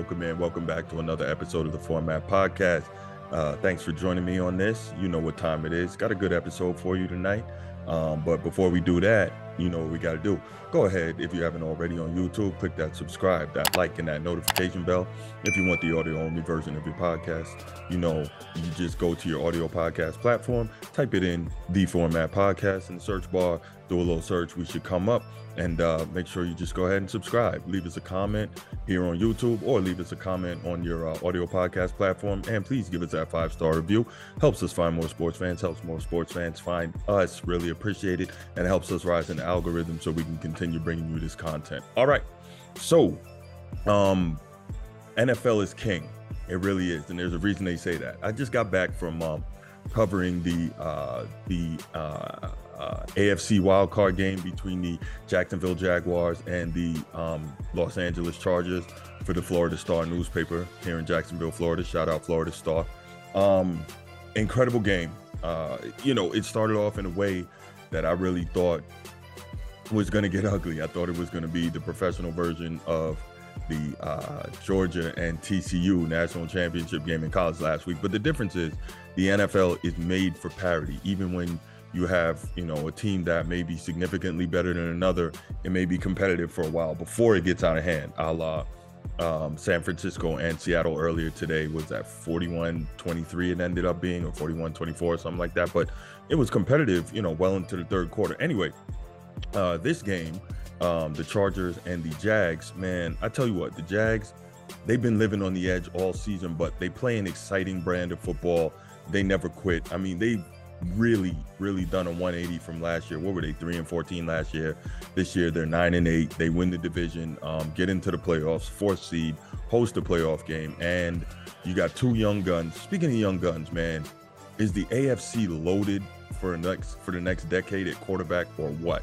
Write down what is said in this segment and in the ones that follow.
Welcome in. Welcome back to another episode of the Format Podcast. Uh, thanks for joining me on this. You know what time it is. Got a good episode for you tonight. Um, but before we do that, you know what we got to do. Go ahead, if you haven't already on YouTube, click that subscribe, that like, and that notification bell. If you want the audio only version of your podcast, you know, you just go to your audio podcast platform, type it in the format podcast in the search bar, do a little search. We should come up and uh, make sure you just go ahead and subscribe. Leave us a comment here on YouTube or leave us a comment on your uh, audio podcast platform. And please give us that five star review. Helps us find more sports fans, helps more sports fans find us. Really appreciate it and helps us rise in algorithm so we can continue bringing you this content. All right. So, um, NFL is king. It really is. And there's a reason they say that. I just got back from um, covering the uh, the uh, uh, AFC wildcard game between the Jacksonville Jaguars and the um, Los Angeles Chargers for the Florida Star newspaper here in Jacksonville, Florida. Shout out Florida Star. Um, incredible game. Uh, you know, it started off in a way that I really thought was going to get ugly. I thought it was going to be the professional version of the uh, Georgia and TCU national championship game in college last week. But the difference is the NFL is made for parity. Even when you have you know a team that may be significantly better than another it may be competitive for a while before it gets out of hand a la um, san francisco and seattle earlier today was at 41-23 it ended up being or 41-24 something like that but it was competitive you know well into the third quarter anyway uh, this game um, the chargers and the jags man i tell you what the jags they've been living on the edge all season but they play an exciting brand of football they never quit i mean they really, really done a 180 from last year. What were they? Three and 14 last year. This year they're nine and eight. They win the division, um, get into the playoffs, fourth seed, host a playoff game, and you got two young guns. Speaking of young guns, man, is the AFC loaded for next for the next decade at quarterback or what?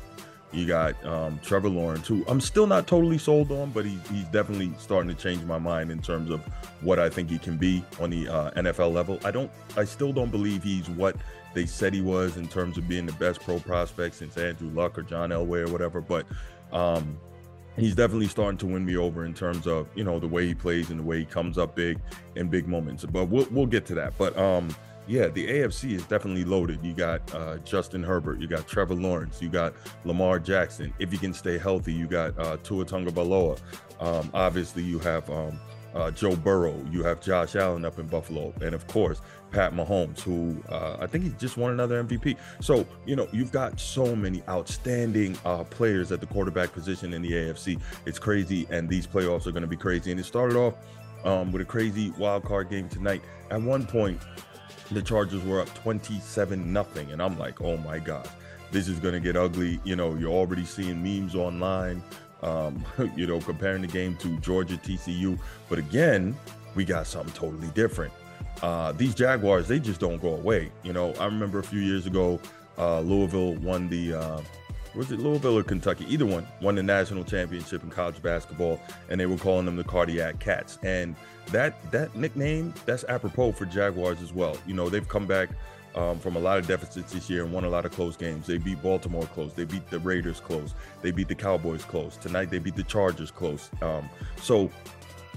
You got um, Trevor Lawrence, who I'm still not totally sold on, but he, he's definitely starting to change my mind in terms of what I think he can be on the uh, NFL level. I don't, I still don't believe he's what they said he was in terms of being the best pro prospect since Andrew Luck or John Elway or whatever. But um, he's definitely starting to win me over in terms of you know the way he plays and the way he comes up big in big moments. But we'll we'll get to that. But um, yeah, the AFC is definitely loaded. You got uh, Justin Herbert, you got Trevor Lawrence, you got Lamar Jackson. If you can stay healthy, you got uh, Tua Tagovailoa. Um, obviously, you have um, uh, Joe Burrow, you have Josh Allen up in Buffalo, and of course Pat Mahomes, who uh, I think he just won another MVP. So you know you've got so many outstanding uh, players at the quarterback position in the AFC. It's crazy, and these playoffs are going to be crazy. And it started off um, with a crazy wild card game tonight. At one point, the Chargers were up 27 nothing, and I'm like, oh my god, this is gonna get ugly. You know, you're already seeing memes online. Um, you know, comparing the game to Georgia TCU, but again, we got something totally different. Uh, these Jaguars, they just don't go away. You know, I remember a few years ago, uh, Louisville won the uh, was it Louisville or Kentucky? Either one won the national championship in college basketball, and they were calling them the Cardiac Cats. And that that nickname that's apropos for Jaguars as well. You know, they've come back um, from a lot of deficits this year and won a lot of close games. They beat Baltimore close. They beat the Raiders close. They beat the Cowboys close. Tonight they beat the Chargers close. Um, so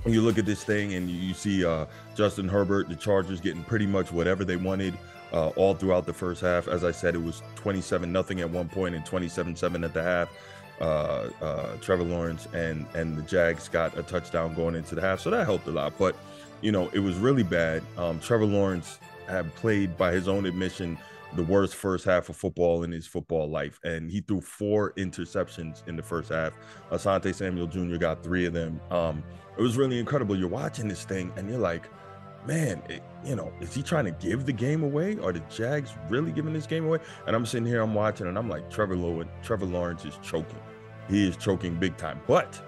when you look at this thing and you see uh, Justin Herbert, the Chargers getting pretty much whatever they wanted uh, all throughout the first half. As I said, it was 27 nothing at one point and 27 7 at the half. Uh, uh, Trevor Lawrence and and the Jags got a touchdown going into the half, so that helped a lot. But you know, it was really bad. Um, Trevor Lawrence had played, by his own admission, the worst first half of football in his football life, and he threw four interceptions in the first half. Asante Samuel Jr. got three of them. Um, it was really incredible. You're watching this thing, and you're like, man, it, you know, is he trying to give the game away? Are the Jags really giving this game away? And I'm sitting here, I'm watching, and I'm like, Trevor Lawrence, Trevor Lawrence is choking. He is choking big time. But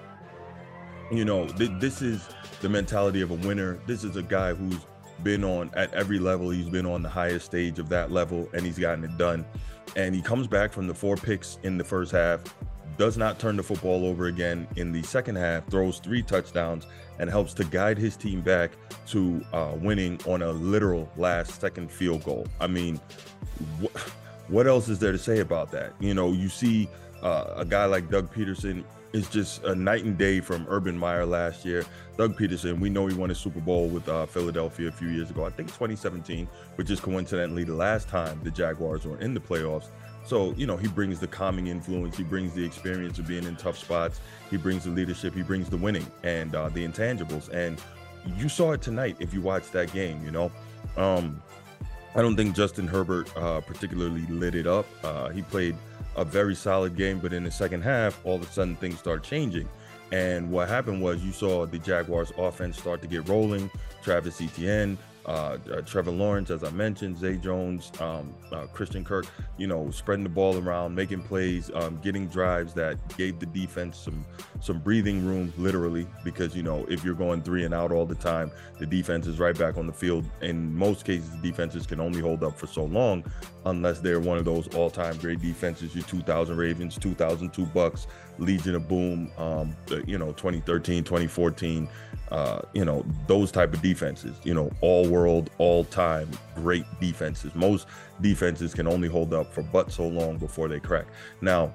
you know, th- this is the mentality of a winner. This is a guy who's been on at every level. He's been on the highest stage of that level, and he's gotten it done. And he comes back from the four picks in the first half, does not turn the football over again in the second half, throws three touchdowns, and helps to guide his team back to uh, winning on a literal last second field goal. I mean, wh- what else is there to say about that? You know, you see uh, a guy like Doug Pederson is just a night and day from Urban Meyer last year. Doug Pederson, we know he won a Super Bowl with uh, Philadelphia a few years ago, I think 2017, which is coincidentally the last time the Jaguars were in the playoffs. So, you know, he brings the calming influence, he brings the experience of being in tough spots, he brings the leadership, he brings the winning and uh, the intangibles. And you saw it tonight if you watched that game, you know. Um, I don't think Justin Herbert uh, particularly lit it up. Uh, he played a very solid game, but in the second half, all of a sudden things start changing. And what happened was you saw the Jaguars offense start to get rolling. Travis Etienne, uh, Trevor Lawrence, as I mentioned, Zay Jones, um, uh, Christian Kirk, you know, spreading the ball around, making plays, um, getting drives that gave the defense some some breathing room, literally, because you know if you're going three and out all the time, the defense is right back on the field. In most cases, defenses can only hold up for so long, unless they're one of those all-time great defenses. Your 2000 Ravens, 2002 Bucks, Legion of Boom, um, you know, 2013, 2014, uh, you know, those type of defenses, you know, all world, all time great defenses. Most defenses can only hold up for but so long before they crack. Now,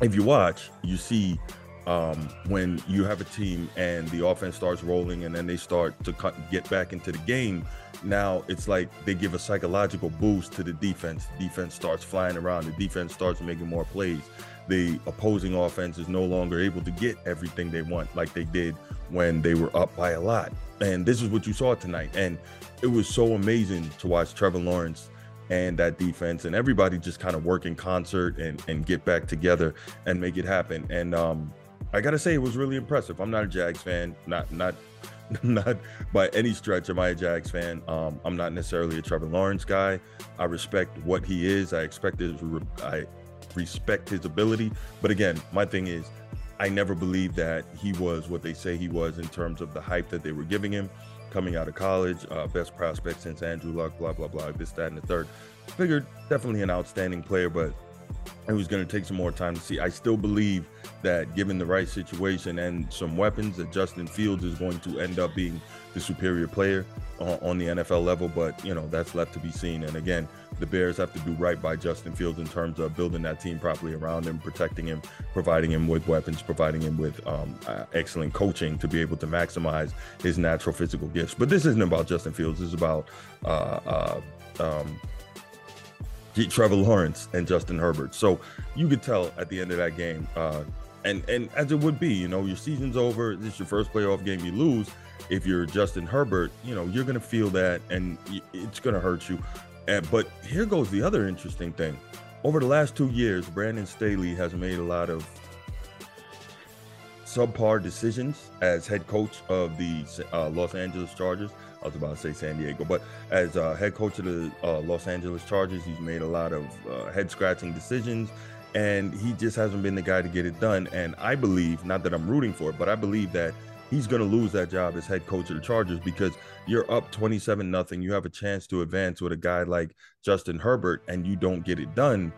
if you watch, you see um, when you have a team and the offense starts rolling and then they start to cut, get back into the game, now it's like they give a psychological boost to the defense. The defense starts flying around, the defense starts making more plays the opposing offense is no longer able to get everything they want like they did when they were up by a lot. And this is what you saw tonight. And it was so amazing to watch Trevor Lawrence and that defense and everybody just kind of work in concert and, and get back together and make it happen. And um, I gotta say, it was really impressive. I'm not a Jags fan, not not not by any stretch am I a Jags fan. Um, I'm not necessarily a Trevor Lawrence guy. I respect what he is. I expect his, I respect his ability. But again, my thing is, I never believed that he was what they say he was in terms of the hype that they were giving him coming out of college, uh, best prospect since Andrew Luck, blah, blah, blah, this, that, and the third. Figured definitely an outstanding player, but it was going to take some more time to see. I still believe that given the right situation and some weapons, that Justin Fields is going to end up being the superior player on the NFL level. But you know that's left to be seen. And again, the Bears have to do right by Justin Fields in terms of building that team properly around him, protecting him, providing him with weapons, providing him with um, uh, excellent coaching to be able to maximize his natural physical gifts. But this isn't about Justin Fields. This is about uh, uh, um, Trevor Lawrence and Justin Herbert. So you could tell at the end of that game, uh, and and as it would be, you know, your season's over. This is your first playoff game. You lose. If you're Justin Herbert, you know you're gonna feel that, and it's gonna hurt you. And, but here goes the other interesting thing. Over the last two years, Brandon Staley has made a lot of subpar decisions as head coach of the uh, Los Angeles Chargers. I was about to say San Diego, but as uh, head coach of the uh, Los Angeles Chargers, he's made a lot of uh, head scratching decisions, and he just hasn't been the guy to get it done. And I believe, not that I'm rooting for it, but I believe that he's going to lose that job as head coach of the Chargers because you're up 27 nothing. You have a chance to advance with a guy like Justin Herbert, and you don't get it done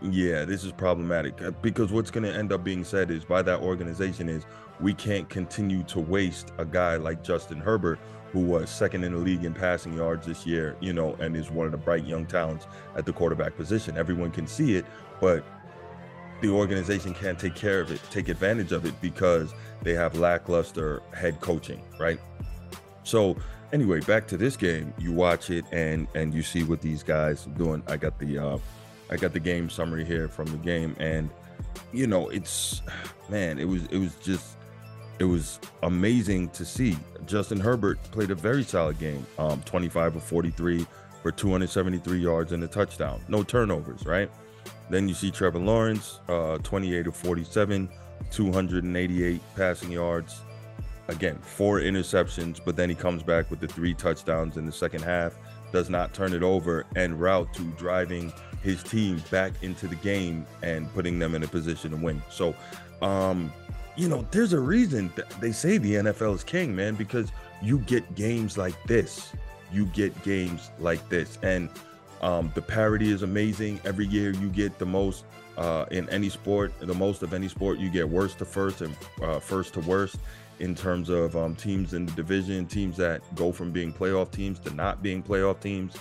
yeah, this is problematic uh, because what's going to end up being said is by that organization is we can't continue to waste a guy like Justin Herbert, who was second in the league in passing yards this year, you know, and is one of the bright young talents at the quarterback position. Everyone can see it, but the organization can't take care of it, take advantage of it because they have lackluster head coaching, right? So anyway, back to this game, you watch it and and you see what these guys doing. I got the uh I got the game summary here from the game, and you know, it's man, it was it was just it was amazing to see. Justin Herbert played a very solid game, um, 25 of 43 for 273 yards and a touchdown, no turnovers, right? Then you see Trevor Lawrence, uh, 28 of 47, 288 passing yards. Again, four interceptions, but then he comes back with the three touchdowns in the second half, does not turn it over, and route to driving his team back into the game and putting them in a position to win. So, um, you know, there's a reason they say the NFL is king, man, because you get games like this. You get games like this. And um, the parity is amazing. Every year you get the most uh, in any sport, the most of any sport. You get worst to first and uh, first to worst in terms of um, teams in the division, teams that go from being playoff teams to not being playoff teams.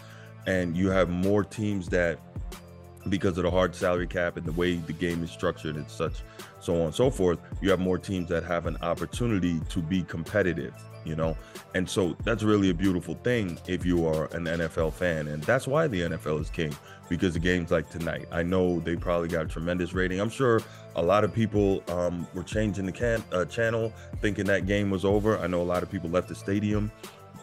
And you have more teams that because of the hard salary cap and the way the game is structured and such so on and so forth you have more teams that have an opportunity to be competitive you know? And so that's really a beautiful thing if you are an nfl fan and that's why the nfl is king because of games like tonight. I know they probably got a tremendous rating. I'm sure a lot of people um, were changing the can- uh, channel thinking that game was over. I know a lot of people left the stadium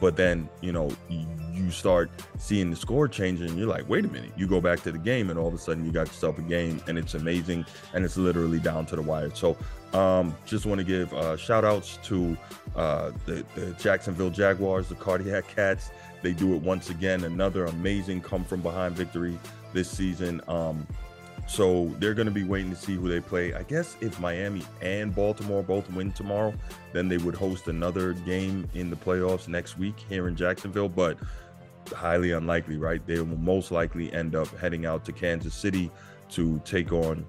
but then, you know, you, start seeing the score changing and you're like, wait a minute. You go back to the game and all of a sudden you got yourself a game and it's amazing and it's literally down to the wire. So um, just want to give uh, shout outs to uh, the, the Jacksonville Jaguars, the Cardiac Cats. They do it once again. Another amazing come from behind victory this season. Um, so they're going to be waiting to see who they play. I guess if Miami and Baltimore both win tomorrow, then they would host another game in the playoffs next week here in Jacksonville. But highly unlikely, right? They will most likely end up heading out to Kansas City to take on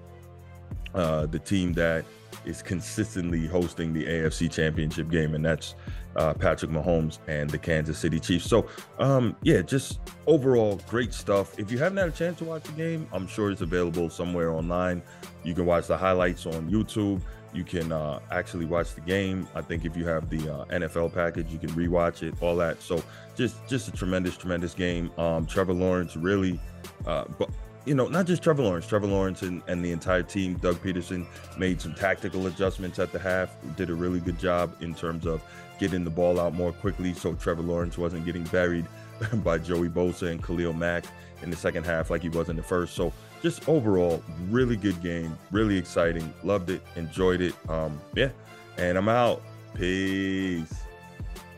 uh, the team that is consistently hosting the AFC Championship game, and that's uh, Patrick Mahomes and the Kansas City Chiefs. So, um, yeah, just overall great stuff. If you haven't had a chance to watch the game, I'm sure it's available somewhere online. You can watch the highlights on YouTube. You can uh, actually watch the game. I think if you have the uh, NFL package, you can rewatch it, all that. So, just just a tremendous, tremendous game. Um, Trevor Lawrence really, uh, but you know, not just Trevor Lawrence, Trevor Lawrence and, and the entire team, Doug Pederson made some tactical adjustments at the half, did a really good job in terms of getting the ball out more quickly so Trevor Lawrence wasn't getting buried by Joey Bosa and Khalil Mack in the second half like he was in the first. So just overall, really good game, really exciting. Loved it, enjoyed it. Um, yeah. And I'm out. Peace.